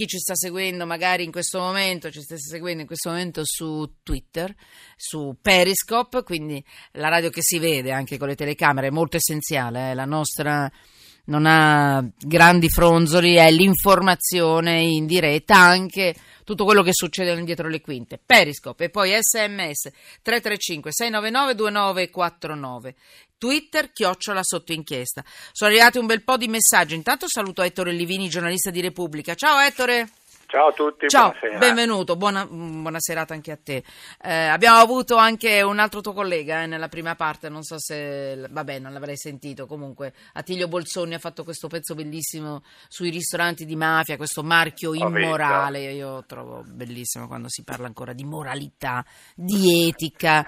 chi ci sta seguendo magari in questo momento, ci stesse seguendo in questo momento su Twitter, su Periscope, quindi la radio che si vede anche con le telecamere è molto essenziale, eh? la nostra non ha grandi fronzoli, è l'informazione in diretta anche tutto quello che succede dietro le quinte. Periscope e poi sms 335 699 2949. Twitter, chiocciola sotto inchiesta. Sono arrivati un bel po' di messaggi. Intanto saluto Ettore Livini, giornalista di Repubblica. Ciao Ettore. Ciao a tutti, Ciao, buonasera. benvenuto, buona, buona, serata anche a te. Eh, abbiamo avuto anche un altro tuo collega eh, nella prima parte, non so se, vabbè, non l'avrei sentito, comunque Attilio Bolzoni ha fatto questo pezzo bellissimo sui ristoranti di mafia, questo marchio immorale, io trovo bellissimo quando si parla ancora di moralità, di etica,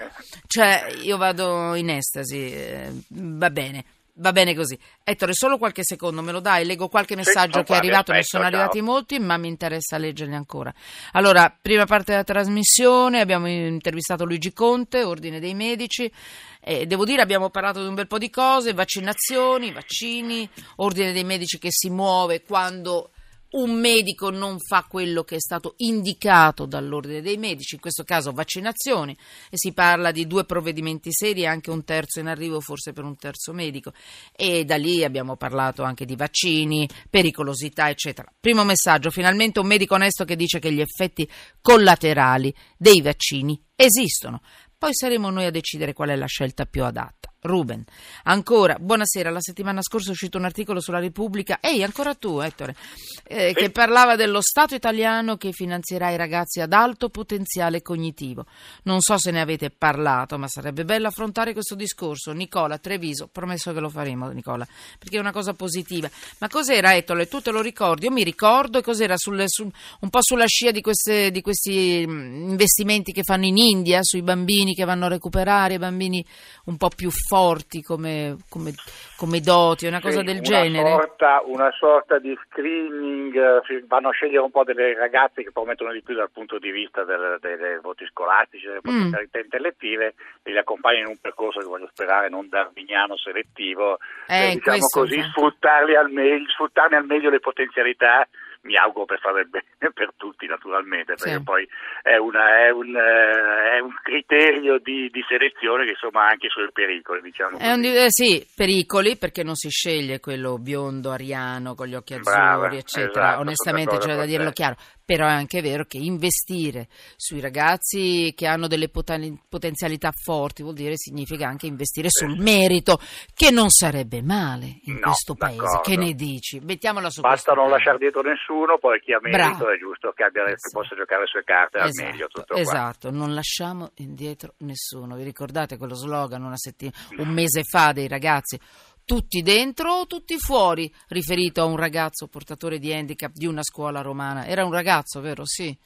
cioè io vado in estasi, eh, va bene. Va bene così. Ettore, solo qualche secondo me lo dai? Leggo qualche messaggio sì, che è arrivato, ne sono ciao. arrivati molti, ma mi interessa leggerli ancora. Allora, prima parte della trasmissione, abbiamo intervistato Luigi Conte, Ordine dei Medici. E devo dire, abbiamo parlato di un bel po' di cose, vaccinazioni, vaccini, Ordine dei Medici che si muove quando un medico non fa quello che è stato indicato dall'ordine dei medici, in questo caso vaccinazioni, e si parla di due provvedimenti seri anche un terzo in arrivo, forse per un terzo medico. E da lì abbiamo parlato anche di vaccini, pericolosità, eccetera. Primo messaggio, finalmente un medico onesto che dice che gli effetti collaterali dei vaccini esistono. Poi saremo noi a decidere qual è la scelta più adatta. Ruben, ancora, buonasera. La settimana scorsa è uscito un articolo sulla Repubblica, ehi, ancora tu, Ettore, eh, che parlava dello Stato italiano che finanzierà i ragazzi ad alto potenziale cognitivo. Non so se ne avete parlato, ma sarebbe bello affrontare questo discorso. Nicola Treviso, promesso che lo faremo, Nicola, perché è una cosa positiva. Ma cos'era, Ettore? Tu te lo ricordi? Io mi ricordo e cos'era sulle, su, un po' sulla scia di, queste, di questi mm, investimenti che fanno in India sui bambini che vanno a recuperare, bambini un po' più forti come, come, come doti, una cosa Sì, del una genere. Sorta, una sorta di screening, eh, vanno a scegliere un po' delle ragazze che promettono di più dal punto di vista dei voti scolastici, delle Mm. potenzialità intellettive e li accompagnano in un percorso che voglio sperare non darwiniano selettivo, Eh, eh, diciamo così, infatti. sfruttarli al meglio, sfruttarne al meglio le potenzialità mi auguro per fare il bene per tutti naturalmente, perché Sì. poi è, una- è un, eh, è un criterio di, di selezione che insomma ha anche i suoi pericoli, diciamo È un eh, sì, pericoli perché non si sceglie quello biondo ariano con gli occhi azzurri, Brava, eccetera. esatto, Onestamente c'è da d'accordo dirlo chiaro. Però è anche vero che investire sui ragazzi che hanno delle poten- potenzialità forti vuol dire significa anche investire sul merito, che non sarebbe male in No, questo paese. d'accordo. Che ne dici? Mettiamola su Basta non lasciare dietro nessuno, poi chi ha merito Bravo. è giusto che, abbia, che Esatto. possa giocare le sue carte al Esatto, meglio. Tutto qua. esatto, non lasciamo indietro nessuno. Vi ricordate quello slogan una settimana, un mese fa dei ragazzi? Tutti dentro o tutti fuori? Riferito a un ragazzo portatore di handicap di una scuola romana. Era un ragazzo, vero? Sì.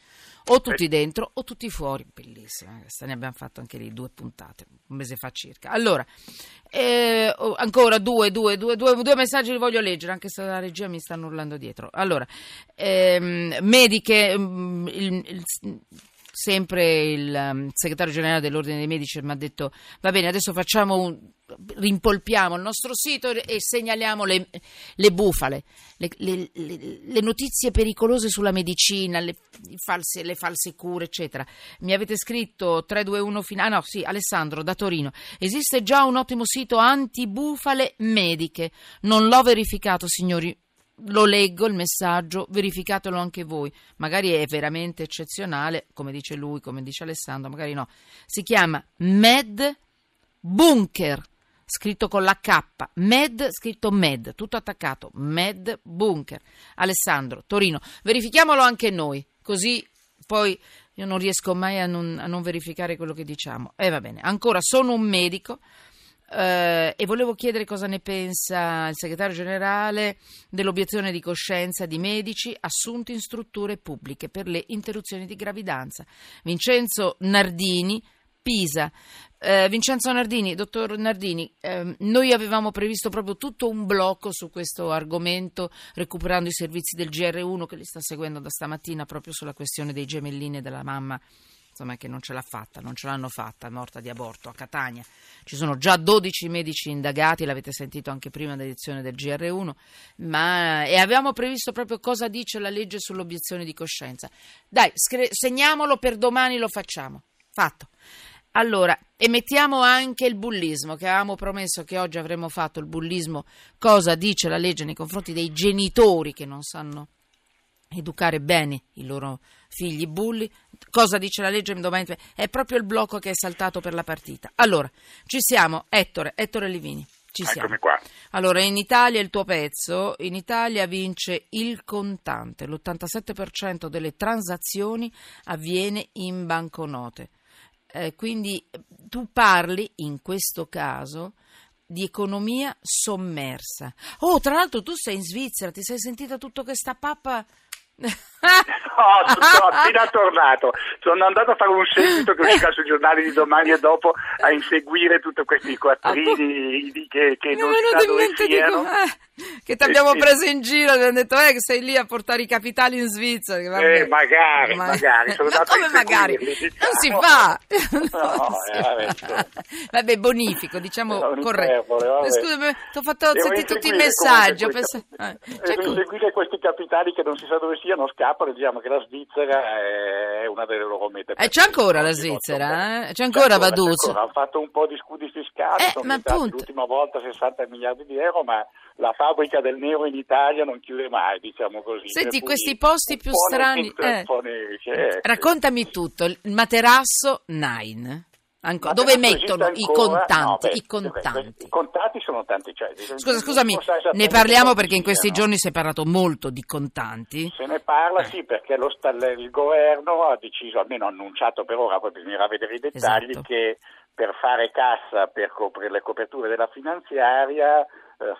O tutti dentro o tutti fuori. Bellissima, questa ne abbiamo fatto anche lì due puntate, un mese fa circa. Allora, eh, oh, ancora due, due, due, due, due messaggi li voglio leggere, anche se la regia mi stanno urlando dietro. Allora, ehm, mediche, mm, il- il- sempre il um, segretario generale dell'Ordine dei Medici mi ha detto va bene, adesso facciamo un, rimpolpiamo il nostro sito e segnaliamo le, le bufale, le, le- le- notizie pericolose sulla medicina, le, false, false cure, eccetera. Mi avete scritto 321 fino ah no, sì, Alessandro da Torino. Esiste già un ottimo sito antibufale mediche. Non l'ho verificato, signori. Lo leggo il messaggio, verificatelo anche voi. Magari è veramente eccezionale, come dice lui, come dice Alessandro, magari no. Si chiama Med Bunker, scritto con la K. Med, scritto Med, tutto attaccato. Med Bunker. Alessandro, Torino. Verifichiamolo anche noi, così poi io non riesco mai a non, a non verificare quello che diciamo. E va bene. Ancora, sono un medico. Eh, e volevo chiedere cosa ne pensa il segretario generale dell'obiezione di coscienza di medici assunti in strutture pubbliche per le interruzioni di gravidanza. Vincenzo Nardini, Pisa. Eh, Vincenzo Nardini, dottor Nardini, ehm, noi avevamo previsto proprio tutto un blocco su questo argomento, recuperando i servizi del GR1 che li sta seguendo da stamattina proprio sulla questione dei gemellini e della mamma insomma, che non ce l'ha fatta, non ce l'hanno fatta, è morta di aborto a Catania. Ci sono già 12 medici indagati, l'avete sentito anche prima dell'edizione del GR1, ma, e avevamo previsto proprio cosa dice la legge sull'obiezione di coscienza. Dai, scre- segniamolo per domani, lo facciamo. Fatto. Allora, e mettiamo anche il bullismo, che avevamo promesso che oggi avremmo fatto il bullismo, cosa dice la legge nei confronti dei genitori che non sanno educare bene i loro figli bulli. Cosa dice la legge? È proprio il blocco che è saltato per la partita. Allora, ci siamo, Ettore, Ettore Livini. Ci siamo. Eccomi qua. Allora, in Italia il tuo pezzo, in Italia vince il contante, l'87% delle transazioni avviene in banconote. Eh, quindi tu parli in questo caso di economia sommersa. Oh, tra l'altro tu sei in Svizzera, ti sei sentita tutta questa pappa no, sono appena tornato. Sono andato a fare un seguito che uscirà sui giornali di domani e dopo a inseguire tutti questi quattrini che, che non si sa dove siano. Dico, eh, che ti abbiamo sì, preso in giro e abbiamo detto eh, che sei lì a portare i capitali in Svizzera. Eh, magari, Ma... magari. Sono Ma come magari? Diciamo. Non si fa. No, fa. Vabbè, bonifico, diciamo corretto. Scusami, ti ho fatto sentire tutti i messaggi. Ho pensato... eh, cioè, inseguire questi capitali che non si sa dove siano scappano, diciamo che la Svizzera è una delle loro mete. E eh, c'è ancora la Svizzera, eh? C'è ancora Vaduz. Hanno fatto un po' di scudi fiscali, eh, sono l'ultima volta 60 miliardi di euro, ma la fabbrica del nero in Italia non chiude mai, diciamo così. Senti, questi posti più strani... Eh. Eh, Raccontami tutto, il materasso Nine. Anco, dove mettono i contanti? No, beh, I contanti. I contanti sono tanti. Cioè, Scusa, scusami, ne parliamo perché in questi giorni si è parlato molto di contanti. Se ne parla, sì, perché lo, il governo ha deciso, almeno ha annunciato per ora, poi bisognerà vedere i dettagli, esatto. che per fare cassa, per coprire le coperture della finanziaria, eh,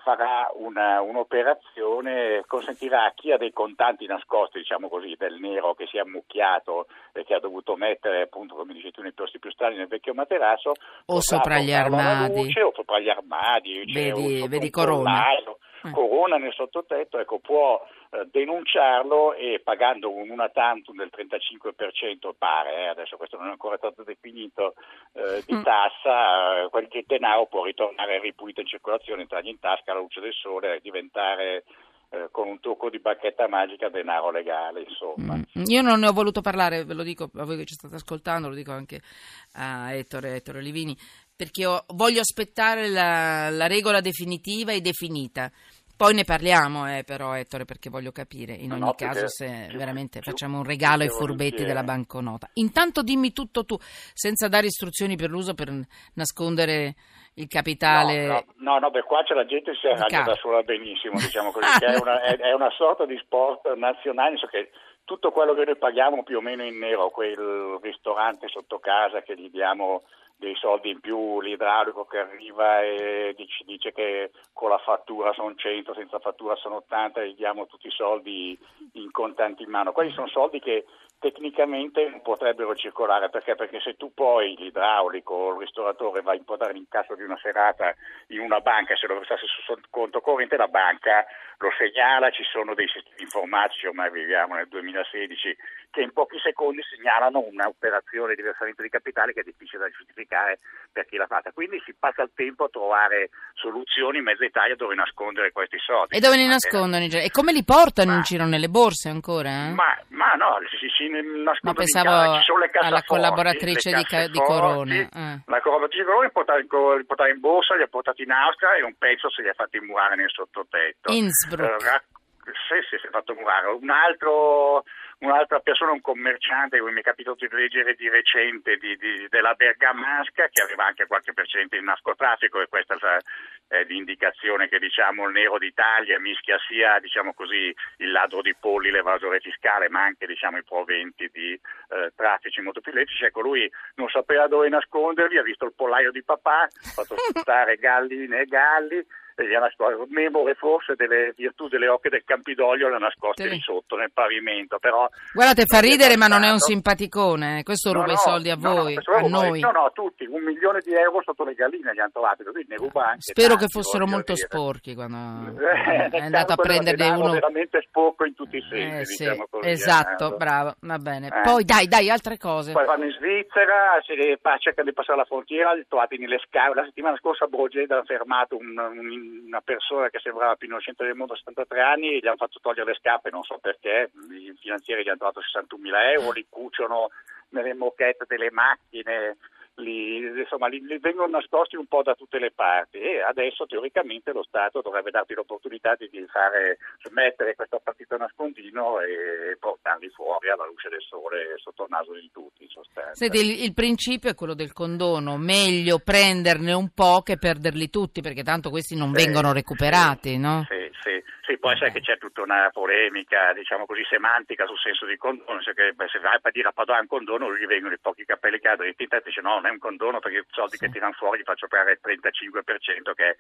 farà una, un'operazione, consentirà a chi ha dei contanti nascosti, diciamo così, del nero che si è ammucchiato e che ha dovuto mettere, appunto, come dici tu, nei posti più strani nel vecchio materasso, o sopra gli armadi, luce, o sopra gli armadi, vedi, cioè, vedi Corona. Eh. Corona nel sottotetto, ecco, può eh, denunciarlo e pagando un una tantum del 35% pare, eh, adesso questo non è ancora stato definito, eh, di mm. tassa, eh, quel denaro può ritornare ripulito in circolazione, entrargli in tasca alla luce del sole e diventare eh, con un tocco di bacchetta magica denaro legale, insomma. Mm. Io non ne ho voluto parlare, ve lo dico a voi che ci state ascoltando, lo dico anche a Ettore, Ettore Livini, perché ho, voglio aspettare la, la regola definitiva e definita. Poi ne parliamo, eh, però, Ettore, perché voglio capire in ogni no, caso se più, veramente più, facciamo un regalo ai furbetti della banconota. Intanto dimmi tutto tu, senza dare istruzioni per l'uso per nascondere il capitale. No, no, no, per qua c'è la gente si arrangia da sola benissimo, diciamo così, che è una, è, è una, sorta di sport nazionale, so che tutto quello che noi paghiamo più o meno in nero, quel ristorante sotto casa che gli diamo dei soldi in più, l'idraulico che arriva e ci dice che con la fattura sono 100, senza fattura sono 80 e gli diamo tutti i soldi in contanti in mano. Quelli sono soldi che tecnicamente non potrebbero circolare perché? perché se tu poi l'idraulico o il ristoratore va a importare l'incasso di una serata in una banca se lo versasse sul conto corrente la banca lo segnala, ci sono dei sistemi informatici, ormai viviamo nel 2016, che in pochi secondi segnalano un'operazione di versamento di capitale che è difficile da giustificare per chi l'ha fatta. Quindi si passa il tempo a trovare soluzioni in mezza Italia dove nascondere questi soldi. E dove li nascondono? E come li portano ma, in giro nelle borse ancora? Eh? Ma, ma, no, si, si nascondono ma pensavo alla collaboratrice di, di, Corona. Eh. La collaboratrice di Corona li portata in, borsa, li ha portati in Austria e un pezzo se li ha fatti murare nel sottotetto. Inns Innsbruck. Eh, sì, sì, si è fatto murare. Un altro, un'altra persona, un commerciante, come mi è capitato di leggere di recente, di, di, della Bergamasca, che aveva anche qualche per cento in narcotraffico e questa è l'indicazione che diciamo, il nero d'Italia mischia sia diciamo così, il ladro di polli, l'evasore fiscale, ma anche diciamo, i proventi di eh, traffici molto più leciti. Ecco, lui non sapeva dove nasconderli, ha visto il pollaio di papà, ha fatto sputtare galline e galli e ha nascosto, memore forse delle virtù delle ocche del Campidoglio le ha nascoste lì sotto nel pavimento. Però, Guardate, fa ridere, ma non è un simpaticone. Eh. Questo ruba no, i soldi a voi, no, a noi. No, no, tutti. Un milione di euro sotto le galline gli hanno trovato, così ne ruba anche. Spero tanti, che fossero molto dire. sporchi quando eh, è andato a prenderne uno. veramente sporco in tutti i sensi, eh, sì, diciamo così, Esatto, eh. bravo, va bene. Eh. Poi dai, dai, altre cose. Poi vanno in Svizzera, cercano di passare la frontiera, li trovati nelle scarpe. La settimana scorsa a Brogeda hanno fermato un, un, una persona che sembrava più innocente del mondo, 73 anni, gli hanno fatto togliere le scarpe, non so perché, i finanzieri gli hanno trovato 61 mila euro, li cuciono nelle moquette delle macchine li, insomma, li, li, vengono nascosti un po' da tutte le parti e adesso teoricamente lo Stato dovrebbe darti l'opportunità di, fare, smettere questa partita nascondino e portarli fuori alla luce del sole sotto il naso di tutti. In sostanza. Senti, il, il, principio è quello del condono, meglio prenderne un po' che perderli tutti perché tanto questi non sì, vengono recuperati, sì, no? Sì, Sì, può essere che c'è tutta una polemica, diciamo così, semantica sul senso di condono, se, se vai a dire a Padoan condono, lui gli vengono i pochi capelli cadri, e Tinta dice no, non è un condono perché i soldi sì. che tirano fuori gli faccio pagare il 35%, che è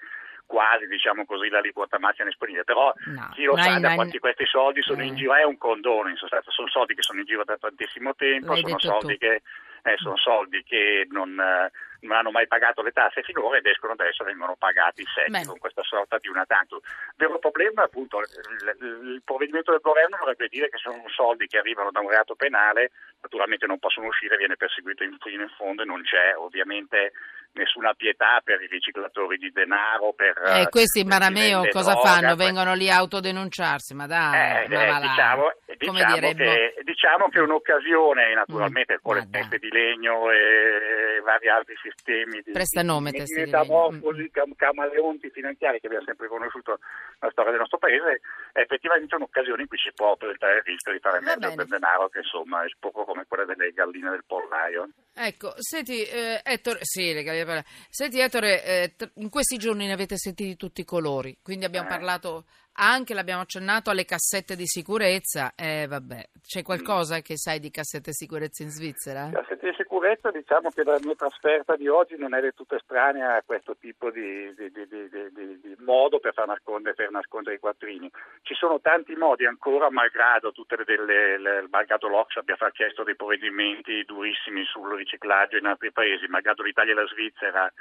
quasi, diciamo così, l'aliquota massima disponibile, però no, chi lo sa da quanti questi soldi sono eh. in giro, è un condono in sostanza, sono soldi che sono in giro da tantissimo tempo, sono soldi che eh, sono soldi che non, eh, non, hanno mai pagato le tasse finora ed escono adesso vengono pagati secchi con questa sorta di una tanto. Il vero problema appunto il, il, provvedimento del governo dovrebbe dire che sono soldi che arrivano da un reato penale, naturalmente non possono uscire, viene perseguito in fino in fondo e non c'è ovviamente nessuna pietà per i riciclatori di denaro. Per, eh, questi in Marameo cosa droga, fanno? Vengono lì a autodenunciarsi, ma dai, eh, ma eh, diciamo, diciamo, che, diciamo, che, è un'occasione, naturalmente mm, con le teste di legno e vari altri sistemi di, Presta nome, di, di metamorfosi, mm. camaleonti finanziari che abbiamo sempre conosciuto nella storia del nostro paese, è effettivamente un'occasione in cui si può presentare il rischio di fare mezzo del denaro che insomma è poco come quella delle galline del pollaio. Ecco, senti, eh, Ettore, sì, le galline del pollaio. Senti, Ettore, eh, in questi giorni ne avete sentiti tutti i colori, quindi abbiamo eh. parlato anche, l'abbiamo accennato, alle cassette di sicurezza. Eh, vabbè, c'è qualcosa che sai di cassette di sicurezza in Svizzera? Cassette di sicurezza, diciamo che la mia trasferta di oggi non è del tutto estranea a questo tipo di, di, di, di modo per, nascondere, per nascondere i quattrini. Ci sono tanti modi ancora, malgrado tutte le, le, malgrado l'Ox abbia chiesto dei provvedimenti durissimi sul riciclaggio in altri paesi, malgrado l'Italia e la Svizzera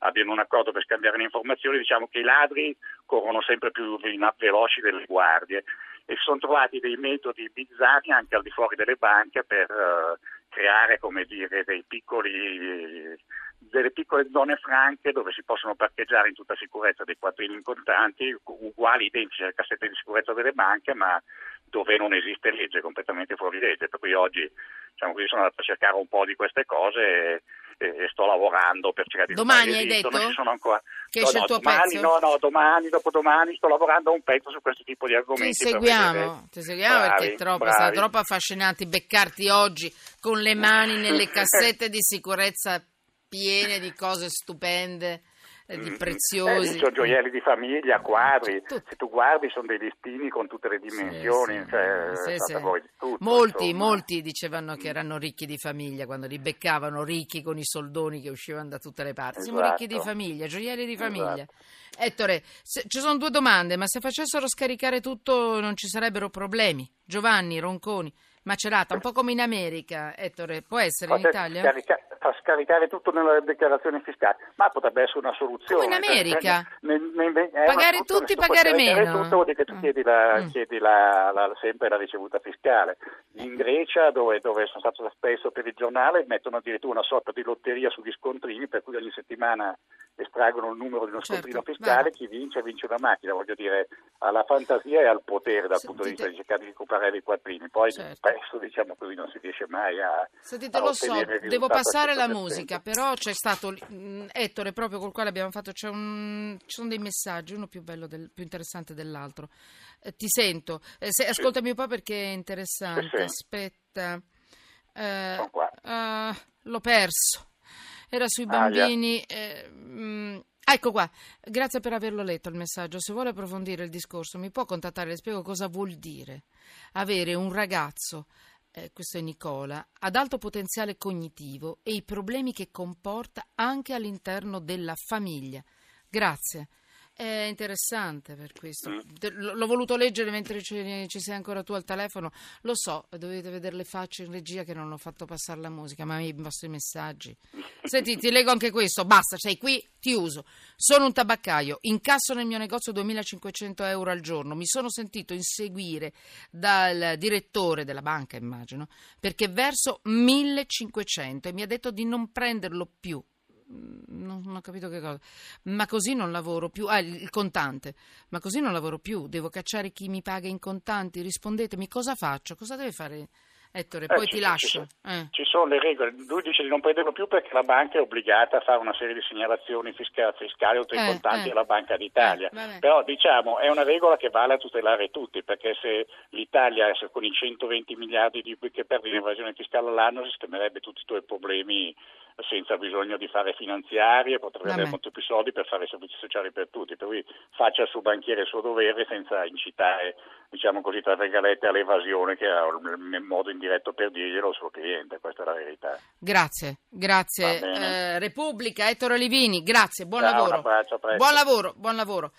abbiano un accordo per scambiare le informazioni, diciamo che i ladri corrono sempre più veloci delle guardie e si sono trovati dei metodi bizzarri anche al di fuori delle banche per uh, creare come dire, piccoli, delle piccole zone franche dove si possono parcheggiare in tutta sicurezza dei quattrini in contanti, uguali, identici alle cassette di sicurezza delle banche, ma dove non esiste legge, completamente fuori legge. Per cui oggi diciamo sono andato a cercare un po' di queste cose e, e sto lavorando per cercare di Domani hai detto? Non ci sono ancora. Che no, no, domani, no, no, domani, dopodomani sto lavorando un pezzo su questo tipo di argomenti. Ti seguiamo, ti seguiamo bravi, perché è troppo, è troppo affascinante beccarti oggi con le mani nelle cassette di sicurezza piene di cose stupende di mm. preziosi. Eh, sono gioielli di famiglia, quadri, tutto. se tu guardi sono dei listini con tutte le dimensioni. Sì, cioè, sì, sì. Tutto, molti, insomma. molti dicevano che erano ricchi di famiglia quando li beccavano ricchi con i soldoni che uscivano da tutte le parti. Esatto. Siamo ricchi di famiglia, gioielli di famiglia. Esatto. Ettore, se, ci sono due domande, ma se facessero scaricare tutto non ci sarebbero problemi. Giovanni, Ronconi, Macerata, un po' come in America, Ettore, può essere in Italia? Scarica- fa scaricare tutto nella dichiarazione fiscale, ma potrebbe essere una soluzione. Come in America? Ne, ne, ne, eh, pagare tutti, pagare meno. Tutto vuol dire che tu mm. chiedi, la, mm. chiedi la, la, sempre la ricevuta fiscale. In Grecia, dove, dove, sono stato spesso per il giornale, mettono addirittura una sorta di lotteria sugli scontrini, per cui ogni settimana estraggono il numero di uno certo, scontrino fiscale, chi vince vince una macchina, voglio dire, alla fantasia e al potere dal Sentite. punto di vista di cercare di recuperare i quattrini. Poi certo. Spesso, diciamo così, non si riesce mai a... Sentite, a lo so, devo passare la musica, però c'è stato mm, Ettore proprio col quale abbiamo fatto, c'è un, ci sono dei messaggi, uno più bello, del, più interessante dell'altro. Eh, ti sento, eh, se, ascoltami un po' perché è interessante, sì, sì. aspetta, eh, uh, l'ho perso, era sui bambini... Ah, yeah. mh, Ecco qua, grazie per averlo letto il messaggio. Se vuole approfondire il discorso mi può contattare, le spiego cosa vuol dire avere un ragazzo eh, questo è Nicola, ad alto potenziale cognitivo e i problemi che comporta anche all'interno della famiglia. Grazie. È interessante per questo. Mm. L'ho voluto leggere mentre ci, ci, sei ancora tu al telefono. Lo so, dovete vedere le facce in regia che non ho fatto passare la musica, ma i vostri messaggi. Senti, ti leggo anche questo. Basta, sei qui, ti uso. Sono un tabaccaio, incasso nel mio negozio 2500 euro al giorno. Mi sono sentito inseguire dal direttore della banca, immagino, perché verso 1500 e mi ha detto di non prenderlo più non, non, ho capito che cosa. Ma così non lavoro più. Ah, il, contante. Ma così non lavoro più. Devo cacciare chi mi paga in contanti. Rispondetemi cosa faccio? Cosa deve fare Ettore? Poi eh, ti ci, lascio. Ci, eh. ci, sono le regole. Lui dice di non prenderlo più perché la banca è obbligata a fare una serie di segnalazioni fiscali, fiscali oltre i eh, contanti eh. alla Banca d'Italia. Eh, Però diciamo è una regola che vale a tutelare tutti perché se l'Italia se con i 120 miliardi di, che perde in evasione fiscale all'anno sistemerebbe tutti i tuoi problemi senza bisogno di fare finanziarie, potrebbe avere molto più soldi per fare servizi sociali per tutti, per cui faccia il suo banchiere il suo dovere senza incitare, diciamo così, tra virgolette, all'evasione che era il modo indiretto per dirglielo al suo cliente, questa è la verità. Grazie, grazie. Eh, Repubblica, Ettore Olivini, grazie, buon Ciao, lavoro. Buon lavoro, buon lavoro.